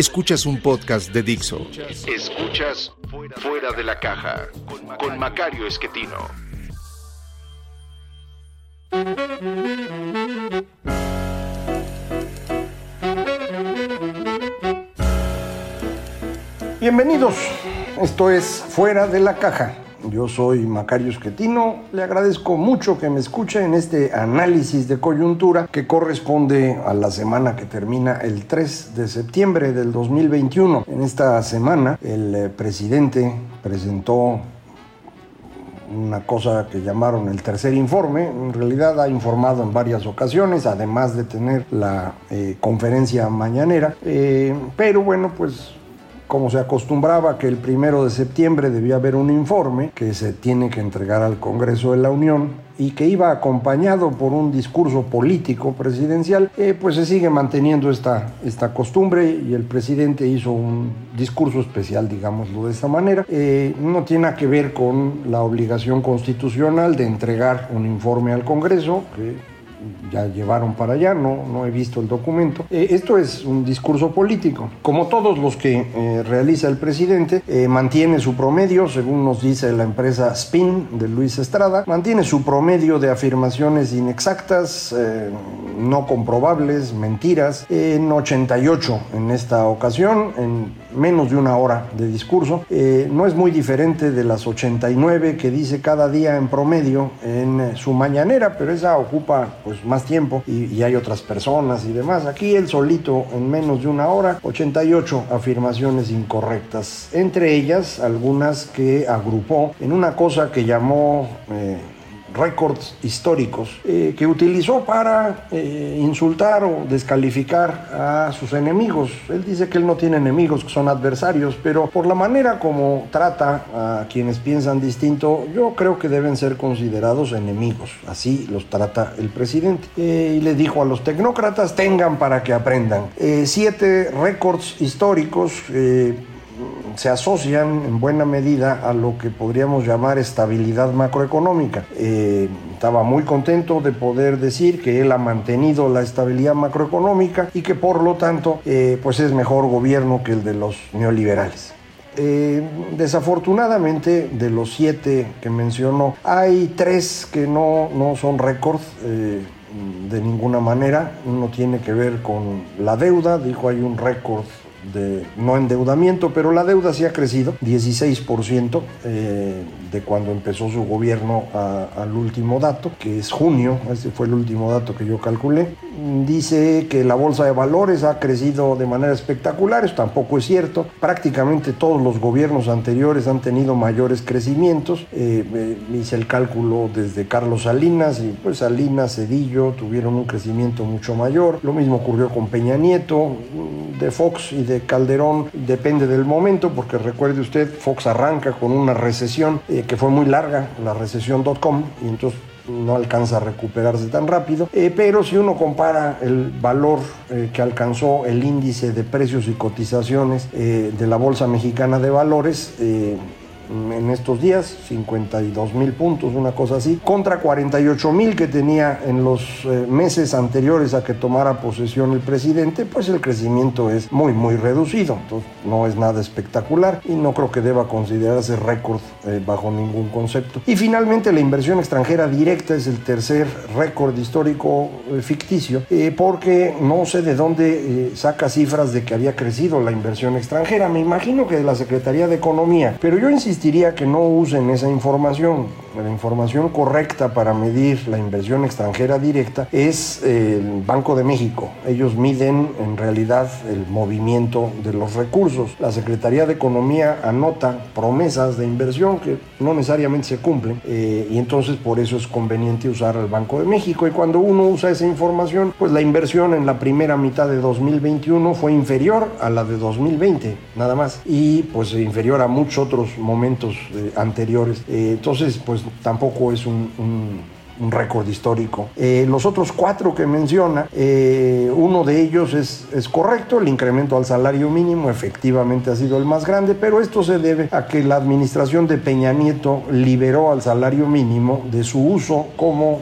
Escuchas un podcast de Dixo. Escuchas Fuera de la Caja con Macario Esquetino. Bienvenidos, esto es Fuera de la Caja. Yo soy Macario Esquetino, le agradezco mucho que me escuche en este análisis de coyuntura que corresponde a la semana que termina el 3 de septiembre del 2021. En esta semana el eh, presidente presentó una cosa que llamaron el tercer informe. En realidad ha informado en varias ocasiones, además de tener la eh, conferencia mañanera. Eh, pero bueno, pues como se acostumbraba que el primero de septiembre debía haber un informe que se tiene que entregar al Congreso de la Unión y que iba acompañado por un discurso político presidencial, eh, pues se sigue manteniendo esta, esta costumbre y el presidente hizo un discurso especial, digámoslo de esta manera. Eh, no tiene que ver con la obligación constitucional de entregar un informe al Congreso, ya llevaron para allá, no, no he visto el documento. Eh, esto es un discurso político. Como todos los que eh, realiza el presidente, eh, mantiene su promedio, según nos dice la empresa Spin de Luis Estrada, mantiene su promedio de afirmaciones inexactas, no comprobables, mentiras, en 88 en esta ocasión, en menos de una hora de discurso. no es muy diferente de las 89 que dice cada día en promedio en su mañanera, pero esa ocupa pues más tiempo y, hay otras personas y demás. Aquí él solito en menos de una hora, 88 afirmaciones incorrectas, entre ellas algunas que agrupó en una cosa que llamó... Eh, récords históricos eh, que utilizó para eh, insultar o descalificar a sus enemigos. Él dice que él no tiene enemigos, que son adversarios, pero por la manera como trata a quienes piensan distinto, yo creo que deben ser considerados enemigos. Así los trata el presidente. Eh, y le dijo a los tecnócratas, tengan para que aprendan. siete récords históricos se asocian en buena medida a lo que podríamos llamar estabilidad macroeconómica. Eh, estaba muy contento de poder decir que él ha mantenido la estabilidad macroeconómica y que por lo tanto eh, pues es mejor gobierno que el de los neoliberales. Eh, desafortunadamente, de los siete que mencionó, hay tres que no, no son récords de ninguna manera. Uno tiene que ver con la deuda, dijo hay un récord de no endeudamiento, pero la deuda sí ha crecido, 16% eh, de cuando empezó su gobierno al último dato, que es junio, ese fue el último dato que yo calculé. Dice que la bolsa de valores ha crecido de manera espectacular, eso tampoco es cierto. Prácticamente todos los gobiernos anteriores han tenido mayores crecimientos. Eh, hice el cálculo desde Carlos Salinas y pues Salinas, Cedillo tuvieron un crecimiento mucho mayor. Lo mismo ocurrió con Peña Nieto, de Fox y de Calderón, depende del momento, porque recuerde usted, Fox arranca con una recesión eh, que fue muy larga, la recesión.com, y entonces no alcanza a recuperarse tan rápido, eh, pero si uno compara el valor eh, que alcanzó el índice de precios y cotizaciones de la Bolsa Mexicana de Valores, en estos días, 52 mil puntos, una cosa así, contra 48 mil que tenía en los eh, meses anteriores a que tomara posesión el presidente, pues el crecimiento es muy, muy reducido. Entonces, no es nada espectacular y no creo que deba considerarse récord eh, bajo ningún concepto. Y finalmente, la inversión extranjera directa es el tercer récord histórico eh, ficticio, porque no sé de dónde saca cifras de que había crecido la inversión extranjera. Me imagino que de la Secretaría de Economía, pero yo insisto diría que no usen esa información la información correcta para medir la inversión extranjera directa es el Banco de México. Ellos miden en realidad el movimiento de los recursos. La Secretaría de Economía anota promesas de inversión que no necesariamente se cumplen eh, y entonces por eso es conveniente usar el Banco de México. Y cuando uno usa esa información, pues la inversión en la primera mitad de 2021 fue inferior a la de 2020, nada más, y pues inferior a muchos otros momentos eh, anteriores. Eh, entonces, pues tampoco es un, un récord histórico. Eh, los otros cuatro que menciona, eh, uno de ellos es, es, correcto, el incremento al salario mínimo efectivamente ha sido el más grande, pero esto se debe a que la administración de Peña Nieto liberó al salario mínimo de su uso como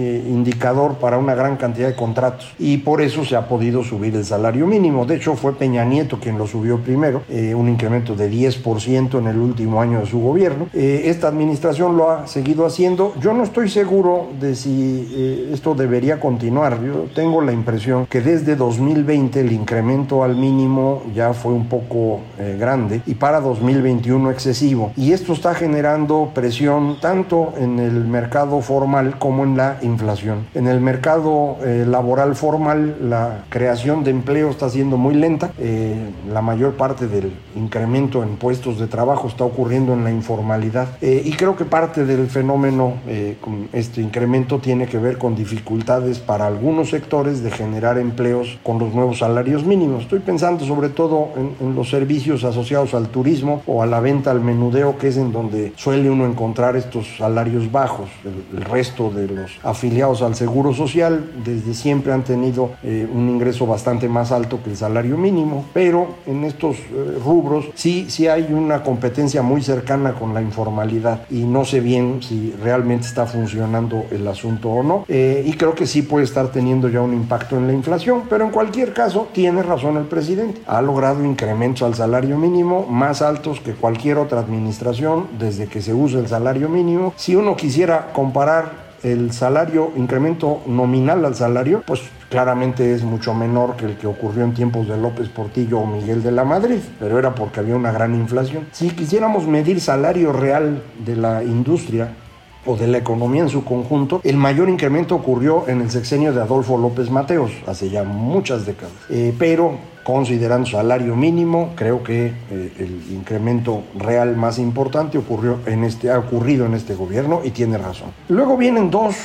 eh, indicador para una gran cantidad de contratos y por eso se ha podido subir el salario mínimo. De hecho, fue Peña Nieto quien lo subió primero, eh, un incremento de 10% en el último año de su gobierno. Eh, esta administración lo ha seguido haciendo. Yo no estoy seguro de si esto debería continuar. Yo tengo la impresión que desde 2020 el incremento al mínimo ya fue un poco grande y para 2021 excesivo. Y esto está generando presión tanto en el mercado formal como en la inflación. En el mercado eh, laboral formal la creación de empleo está siendo muy lenta. Eh, la mayor parte del incremento en puestos de trabajo está ocurriendo en la informalidad. Eh, y creo que parte del fenómeno con este incremento tiene que ver con dificultades para algunos sectores de generar empleos con los nuevos salarios mínimos. Estoy pensando sobre todo en, en los servicios asociados al turismo o a la venta al menudeo, que es en donde suele uno encontrar estos salarios bajos. El, el resto de los afiliados al Seguro Social desde siempre han tenido eh, un ingreso bastante más alto que el salario mínimo, pero en estos eh, rubros sí, sí hay una competencia muy cercana con la informalidad y no sé bien si realmente está funcionando el asunto o no. Eh, y creo que sí puede estar teniendo ya un impacto en la inflación, pero en cualquier caso tiene razón el presidente. Ha logrado incrementos al salario mínimo más altos que cualquier otra administración desde que se usa el salario mínimo. Si uno quisiera comparar el salario, incremento nominal al salario, pues claramente es mucho menor que el que ocurrió en tiempos de López Portillo o Miguel de la Madrid, pero era porque había una gran inflación. Si quisiéramos medir salario real de la industria, o de la economía en su conjunto, el mayor incremento ocurrió en el sexenio de Adolfo López Mateos, hace ya muchas décadas. Eh, pero considerando salario mínimo, creo que eh, el incremento real más importante ocurrió en este, ha ocurrido en este gobierno y tiene razón. Luego vienen dos,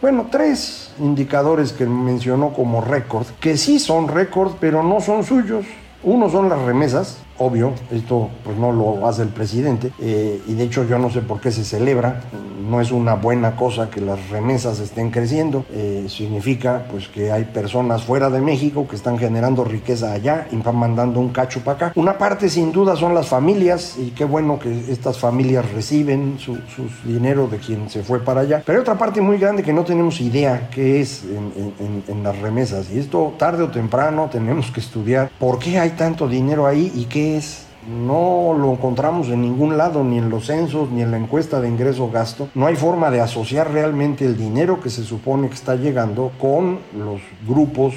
bueno, tres indicadores que mencionó como récord, que sí son récord, pero no son suyos. Uno son las remesas, obvio, esto pues no lo hace el presidente eh, y de hecho yo no sé por qué se celebra, no es una buena cosa que las remesas estén creciendo, eh, significa pues que hay personas fuera de México que están generando riqueza allá y van mandando un cacho para acá. Una parte sin duda son las familias y qué bueno que estas familias reciben su, dinero de quien se fue para allá, pero hay otra parte muy grande que no tenemos idea qué es en, en, en las remesas y esto tarde o temprano tenemos que estudiar por qué hay tanto dinero ahí y qué no lo encontramos en ningún lado, ni en los censos, ni en la encuesta de ingreso-gasto. No hay forma de asociar realmente el dinero que se supone que está llegando con los grupos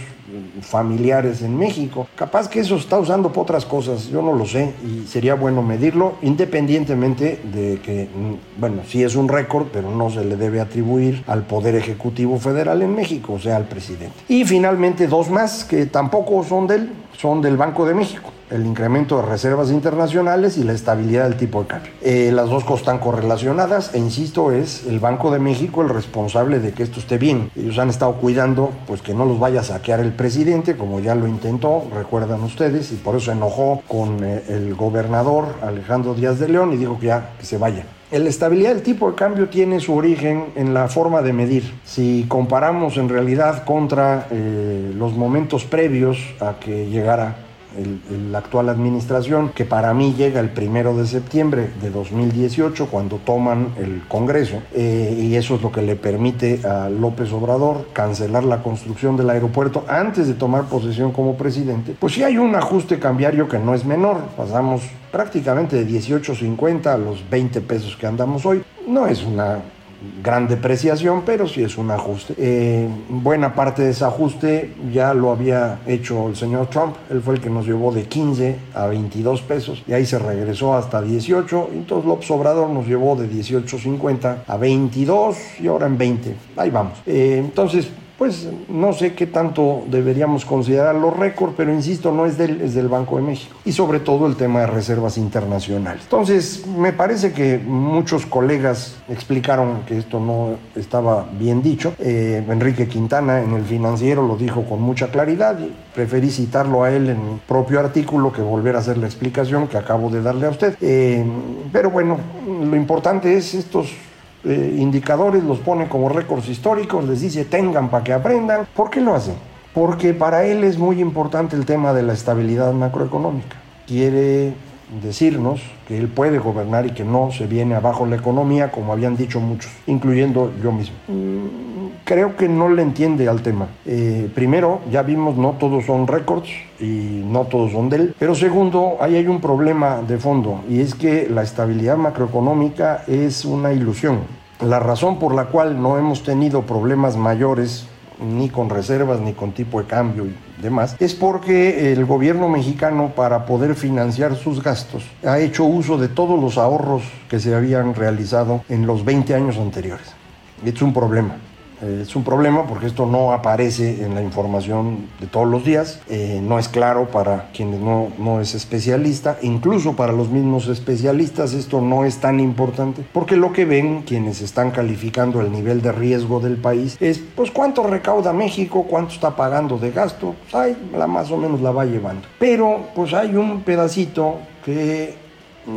familiares en México. Capaz que eso está usando para otras cosas, yo no lo sé y sería bueno medirlo independientemente de que, mm, bueno, sí es un récord, pero no se le debe atribuir al Poder Ejecutivo Federal en México, o sea, al presidente. Y finalmente dos más que tampoco son del, son del Banco de México el incremento de reservas internacionales y la estabilidad del tipo de cambio. Eh, las dos cosas están correlacionadas e insisto, es el Banco de México el responsable de que esto esté bien. Ellos han estado cuidando pues que no los vaya a saquear el presidente, como ya lo intentó, recuerdan ustedes, y por eso enojó con eh, el gobernador Alejandro Díaz de León y dijo que ya que se vaya. La estabilidad del tipo de cambio tiene su origen en la forma de medir. Si comparamos en realidad contra eh, los momentos previos a que llegara la actual administración, que para mí llega el primero de septiembre de 2018, cuando toman el Congreso, eh, y eso es lo que le permite a López Obrador cancelar la construcción del aeropuerto antes de tomar posesión como presidente, pues sí hay un ajuste cambiario que no es menor. Pasamos prácticamente de 18.50 a los 20 pesos que andamos hoy. No es una gran depreciación, pero sí es un ajuste. Eh, buena parte de ese ajuste ya lo había hecho el señor Trump, él fue el que nos llevó de 15 a 22 pesos y ahí se regresó hasta 18, entonces López Obrador nos llevó de 18.50 a 22 y ahora en 20, ahí vamos. Eh, entonces, pues no sé qué tanto deberíamos considerar los récords, pero insisto, no es del, es del Banco de México. Y sobre todo el tema de reservas internacionales. Entonces, me parece que muchos colegas explicaron que esto no estaba bien dicho. Eh, Enrique Quintana en el financiero lo dijo con mucha claridad y preferí citarlo a él en mi propio artículo que volver a hacer la explicación que acabo de darle a usted. Eh, pero bueno, lo importante es estos eh, indicadores, los pone como récords históricos, les dice tengan para que aprendan. ¿Por qué lo hacen? Porque para él es muy importante el tema de la estabilidad macroeconómica. Quiere decirnos que él puede gobernar y que no se viene abajo la economía, como habían dicho muchos, incluyendo yo mismo. Creo que no le entiende al tema. Eh, primero, ya vimos, no todos son récords y no todos son de él. Pero segundo, ahí hay un problema de fondo y es que la estabilidad macroeconómica es una ilusión. La razón por la cual no hemos tenido problemas mayores ni con reservas, ni con tipo de cambio y es porque el gobierno mexicano para poder financiar sus gastos ha hecho uso de todos los ahorros que se habían realizado en los 20 años anteriores. Es un problema. Es un problema porque esto no aparece en la información de todos los días, eh, no es claro para quienes no, no es especialista, incluso para los mismos especialistas esto no es tan importante, porque lo que ven quienes están calificando el nivel de riesgo del país es pues cuánto recauda México, cuánto está pagando de gasto, pues, ahí la más o menos la va llevando. Pero pues hay un pedacito que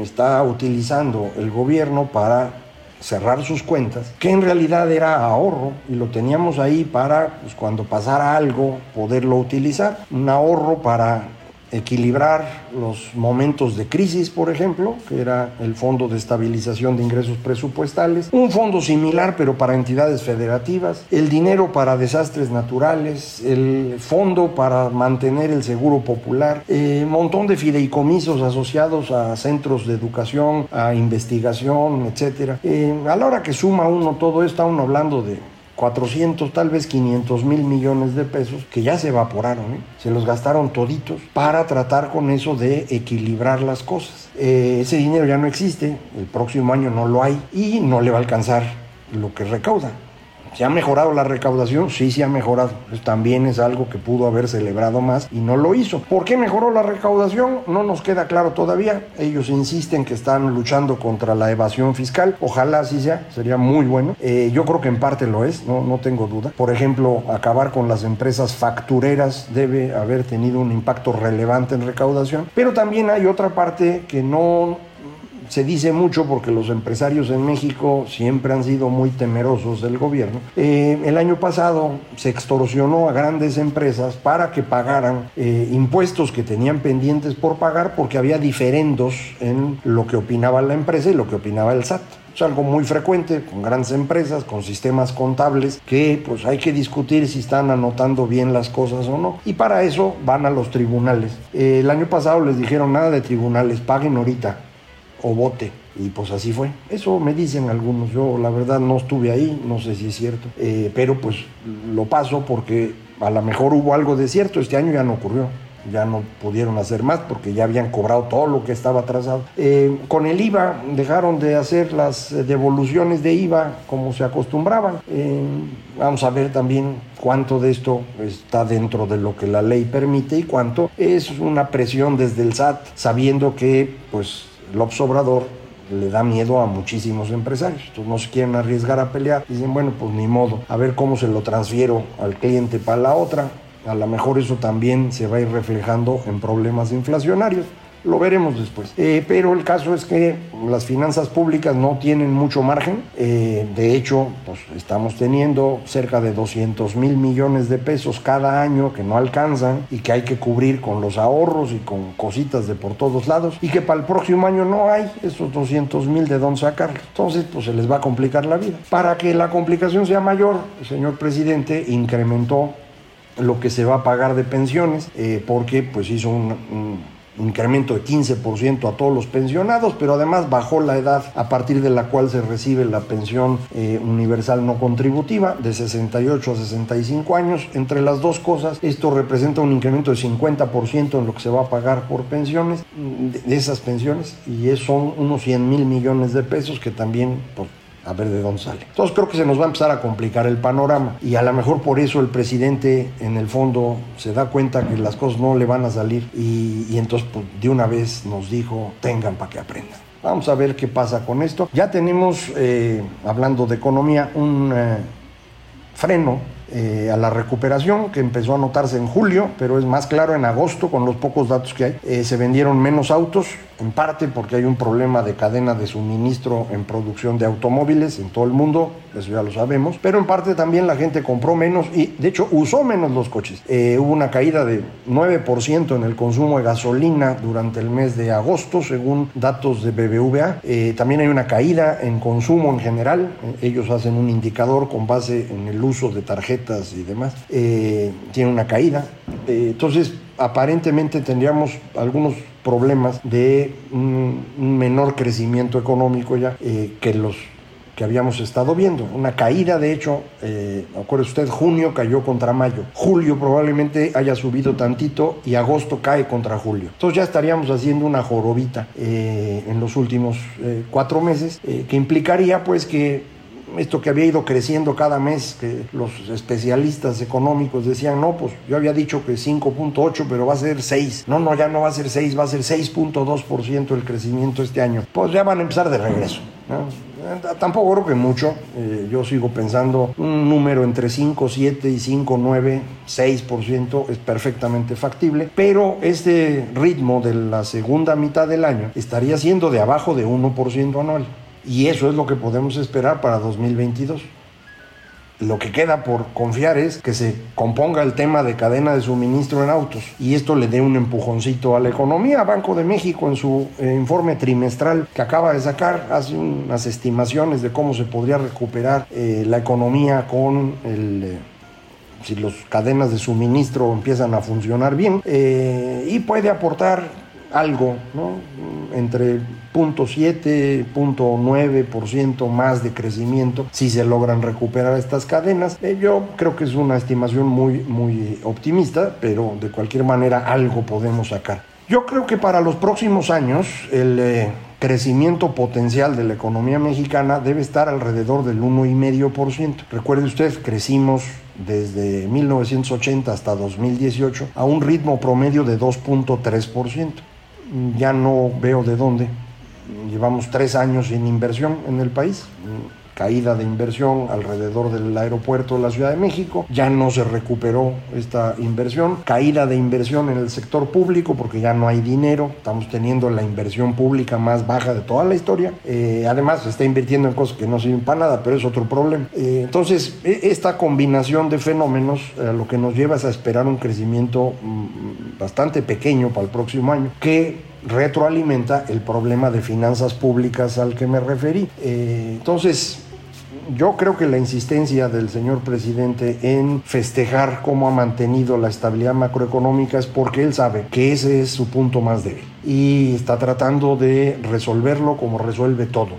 está utilizando el gobierno para cerrar sus cuentas, que en realidad era ahorro y lo teníamos ahí para, pues, cuando pasara algo, poderlo utilizar. Un ahorro para equilibrar los momentos de crisis, por ejemplo, que era el Fondo de Estabilización de Ingresos Presupuestales, un fondo similar pero para entidades federativas, el dinero para desastres naturales, el fondo para mantener el seguro popular, un montón de fideicomisos asociados a centros de educación, a investigación, etcétera. Eh, a la hora que suma uno todo esto, uno hablando de 400, tal vez 500 mil millones de pesos que ya se evaporaron, ¿eh? se los gastaron toditos para tratar con eso de equilibrar las cosas. Eh, ese dinero ya no existe, el próximo año no lo hay y no le va a alcanzar lo que recauda. ¿Se ha mejorado la recaudación? Sí, se ha mejorado. Pues también es algo que pudo haber celebrado más y no lo hizo. ¿Por qué mejoró la recaudación? No nos queda claro todavía. Ellos insisten que están luchando contra la evasión fiscal. Ojalá así sea, sería muy bueno. Eh, yo creo que en parte lo es, no, no tengo duda. Por ejemplo, acabar con las empresas factureras debe haber tenido un impacto relevante en recaudación. Pero también hay otra parte que no se dice mucho porque los empresarios en México siempre han sido muy temerosos del gobierno. Eh, el año pasado se extorsionó a grandes empresas para que pagaran eh, impuestos que tenían pendientes por pagar porque había diferendos en lo que opinaba la empresa y lo que opinaba el SAT. Es algo muy frecuente con grandes empresas, con sistemas contables, que pues hay que discutir si están anotando bien las cosas o no. Y para eso van a los tribunales. Eh, el año pasado les dijeron nada de tribunales, paguen ahorita o vote. Y pues así fue. Eso me dicen algunos. Yo la verdad no estuve ahí, no sé si es cierto. Eh, pero pues lo paso porque a lo mejor hubo algo de cierto. Este año ya no ocurrió. Ya no pudieron hacer más porque ya habían cobrado todo lo que estaba atrasado. Eh, con el IVA dejaron de hacer las devoluciones de IVA como se acostumbraban. Eh, vamos a ver también cuánto de esto está dentro de lo que la ley permite y cuánto es una presión desde el SAT sabiendo que pues López Obrador le da miedo a muchísimos empresarios. Entonces no se quieren arriesgar a pelear. Dicen, bueno, pues ni modo, a ver cómo se lo transfiero al cliente para la otra. A lo mejor eso también se va a ir reflejando en problemas inflacionarios. Lo veremos después. Eh, pero el caso es que las finanzas públicas no tienen mucho margen. Eh, de hecho, pues estamos teniendo cerca de 200 mil millones de pesos cada año que no alcanzan y que hay que cubrir con los ahorros y con cositas de por todos lados. Y que para el próximo año no hay esos 200 mil de dónde sacarlos. Entonces, pues se les va a complicar la vida. Para que la complicación sea mayor, el señor presidente incrementó lo que se va a pagar de pensiones eh, porque pues hizo un, un incremento de 15% a todos los pensionados, pero además bajó la edad a partir de la cual se recibe la pensión eh, universal no contributiva de 68 a 65 años. Entre las dos cosas, esto representa un incremento de 50% en lo que se va a pagar por pensiones, de, esas pensiones, y son unos 100 mil millones de pesos que también pues, a ver de dónde sale. Entonces creo que se nos va a empezar a complicar el panorama y a lo mejor por eso el presidente en el fondo se da cuenta que las cosas no le van a salir y, entonces pues, de una vez nos dijo tengan para que aprendan. Vamos a ver qué pasa con esto. Ya tenemos, eh, hablando de economía, un eh, freno eh, a la recuperación que empezó a notarse en julio, pero es más claro en agosto con los pocos datos que hay. se vendieron menos autos, en parte porque hay un problema de cadena de suministro en producción de automóviles en todo el mundo, eso ya lo sabemos, pero en parte también la gente compró menos y de hecho usó menos los coches. Eh, hubo una caída de 9% en el consumo de gasolina durante el mes de agosto, según datos de BBVA. Eh, también hay una caída en consumo en general, ellos hacen un indicador con base en el uso de tarjetas y demás. Eh, tiene una caída. entonces, aparentemente tendríamos algunos problemas de un, menor crecimiento económico ya eh, que los que habíamos estado viendo. Una caída, de hecho, eh, acuérdese usted, junio cayó contra mayo. Julio probablemente haya subido tantito y agosto cae contra julio. Entonces ya estaríamos haciendo una jorobita eh, en los últimos eh, cuatro meses, que implicaría pues que esto que había ido creciendo cada mes, que los especialistas económicos decían, no, pues yo había dicho que 5.8, pero va a ser 6. No, no, ya no va a ser 6, va a ser 6.2% el crecimiento este año. Pues ya van a empezar de regreso. Tampoco creo que mucho, eh, yo sigo pensando un número entre 5, 7 y 5, 9, 6% es perfectamente factible, pero este ritmo de la segunda mitad del año estaría siendo de abajo de 1% anual. Y eso es lo que podemos esperar para 2022. Lo que queda por confiar es que se componga el tema de cadena de suministro en autos y esto le dé un empujoncito a la economía. Banco de México en su eh, informe trimestral que acaba de sacar hace unas estimaciones de cómo se podría recuperar eh, la economía con el... Eh, si las cadenas de suministro empiezan a funcionar bien y puede aportar algo, ¿no? entre 0.7, 0.9% más de crecimiento si se logran recuperar estas cadenas. Eh, yo creo que es una estimación muy, muy optimista, pero de cualquier manera algo podemos sacar. Yo creo que para los próximos años el eh, crecimiento potencial de la economía mexicana debe estar alrededor del 1,5%. Recuerde usted, crecimos desde 1980 hasta 2018 a un ritmo promedio de 2.3% ya no veo de dónde. Llevamos tres años sin inversión en el país. Caída de inversión alrededor del aeropuerto de la Ciudad de México, ya no se recuperó esta inversión, caída de inversión en el sector público porque ya no hay dinero, estamos teniendo la inversión pública más baja de toda la historia, eh, además se está invirtiendo en cosas que no sirven para nada, pero es otro problema. Eh, entonces, e, esta combinación de fenómenos eh, lo que nos lleva es a esperar un crecimiento mm, bastante pequeño para el próximo año, que retroalimenta el problema de finanzas públicas al que me referí. entonces, yo creo que la insistencia del señor presidente en festejar cómo ha mantenido la estabilidad macroeconómica es porque él sabe que ese es su punto más débil y está tratando de resolverlo como resuelve todo,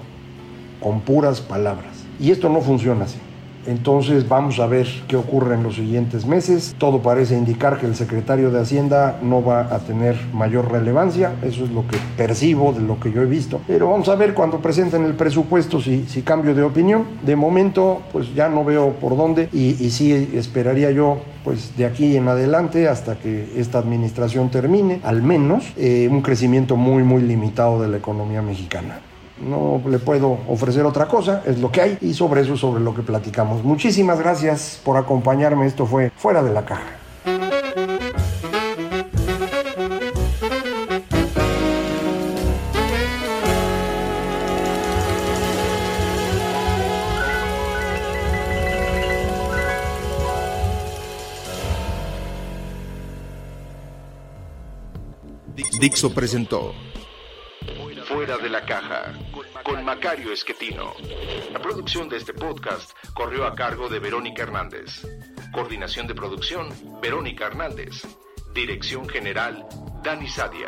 con puras palabras. Y esto no funciona así. Entonces vamos a ver qué ocurre en los siguientes meses. Todo parece indicar que el secretario de Hacienda no va a tener mayor relevancia. Eso es lo que percibo de lo que yo he visto. Pero vamos a ver cuando presenten el presupuesto si, si cambio de opinión. De momento, pues ya no veo por dónde y, y sí esperaría yo pues de aquí en adelante hasta que esta administración termine, al menos eh, un crecimiento muy muy limitado de la economía mexicana no le puedo ofrecer otra cosa, es lo que hay y sobre eso sobre lo que platicamos. Muchísimas gracias por acompañarme, esto fue Fuera de la Caja. Dixo presentó De la caja con Macario Esquetino. La producción de este podcast corrió a cargo de Verónica Hernández. Coordinación de producción, Verónica Hernández. Dirección General, Dani Sadia.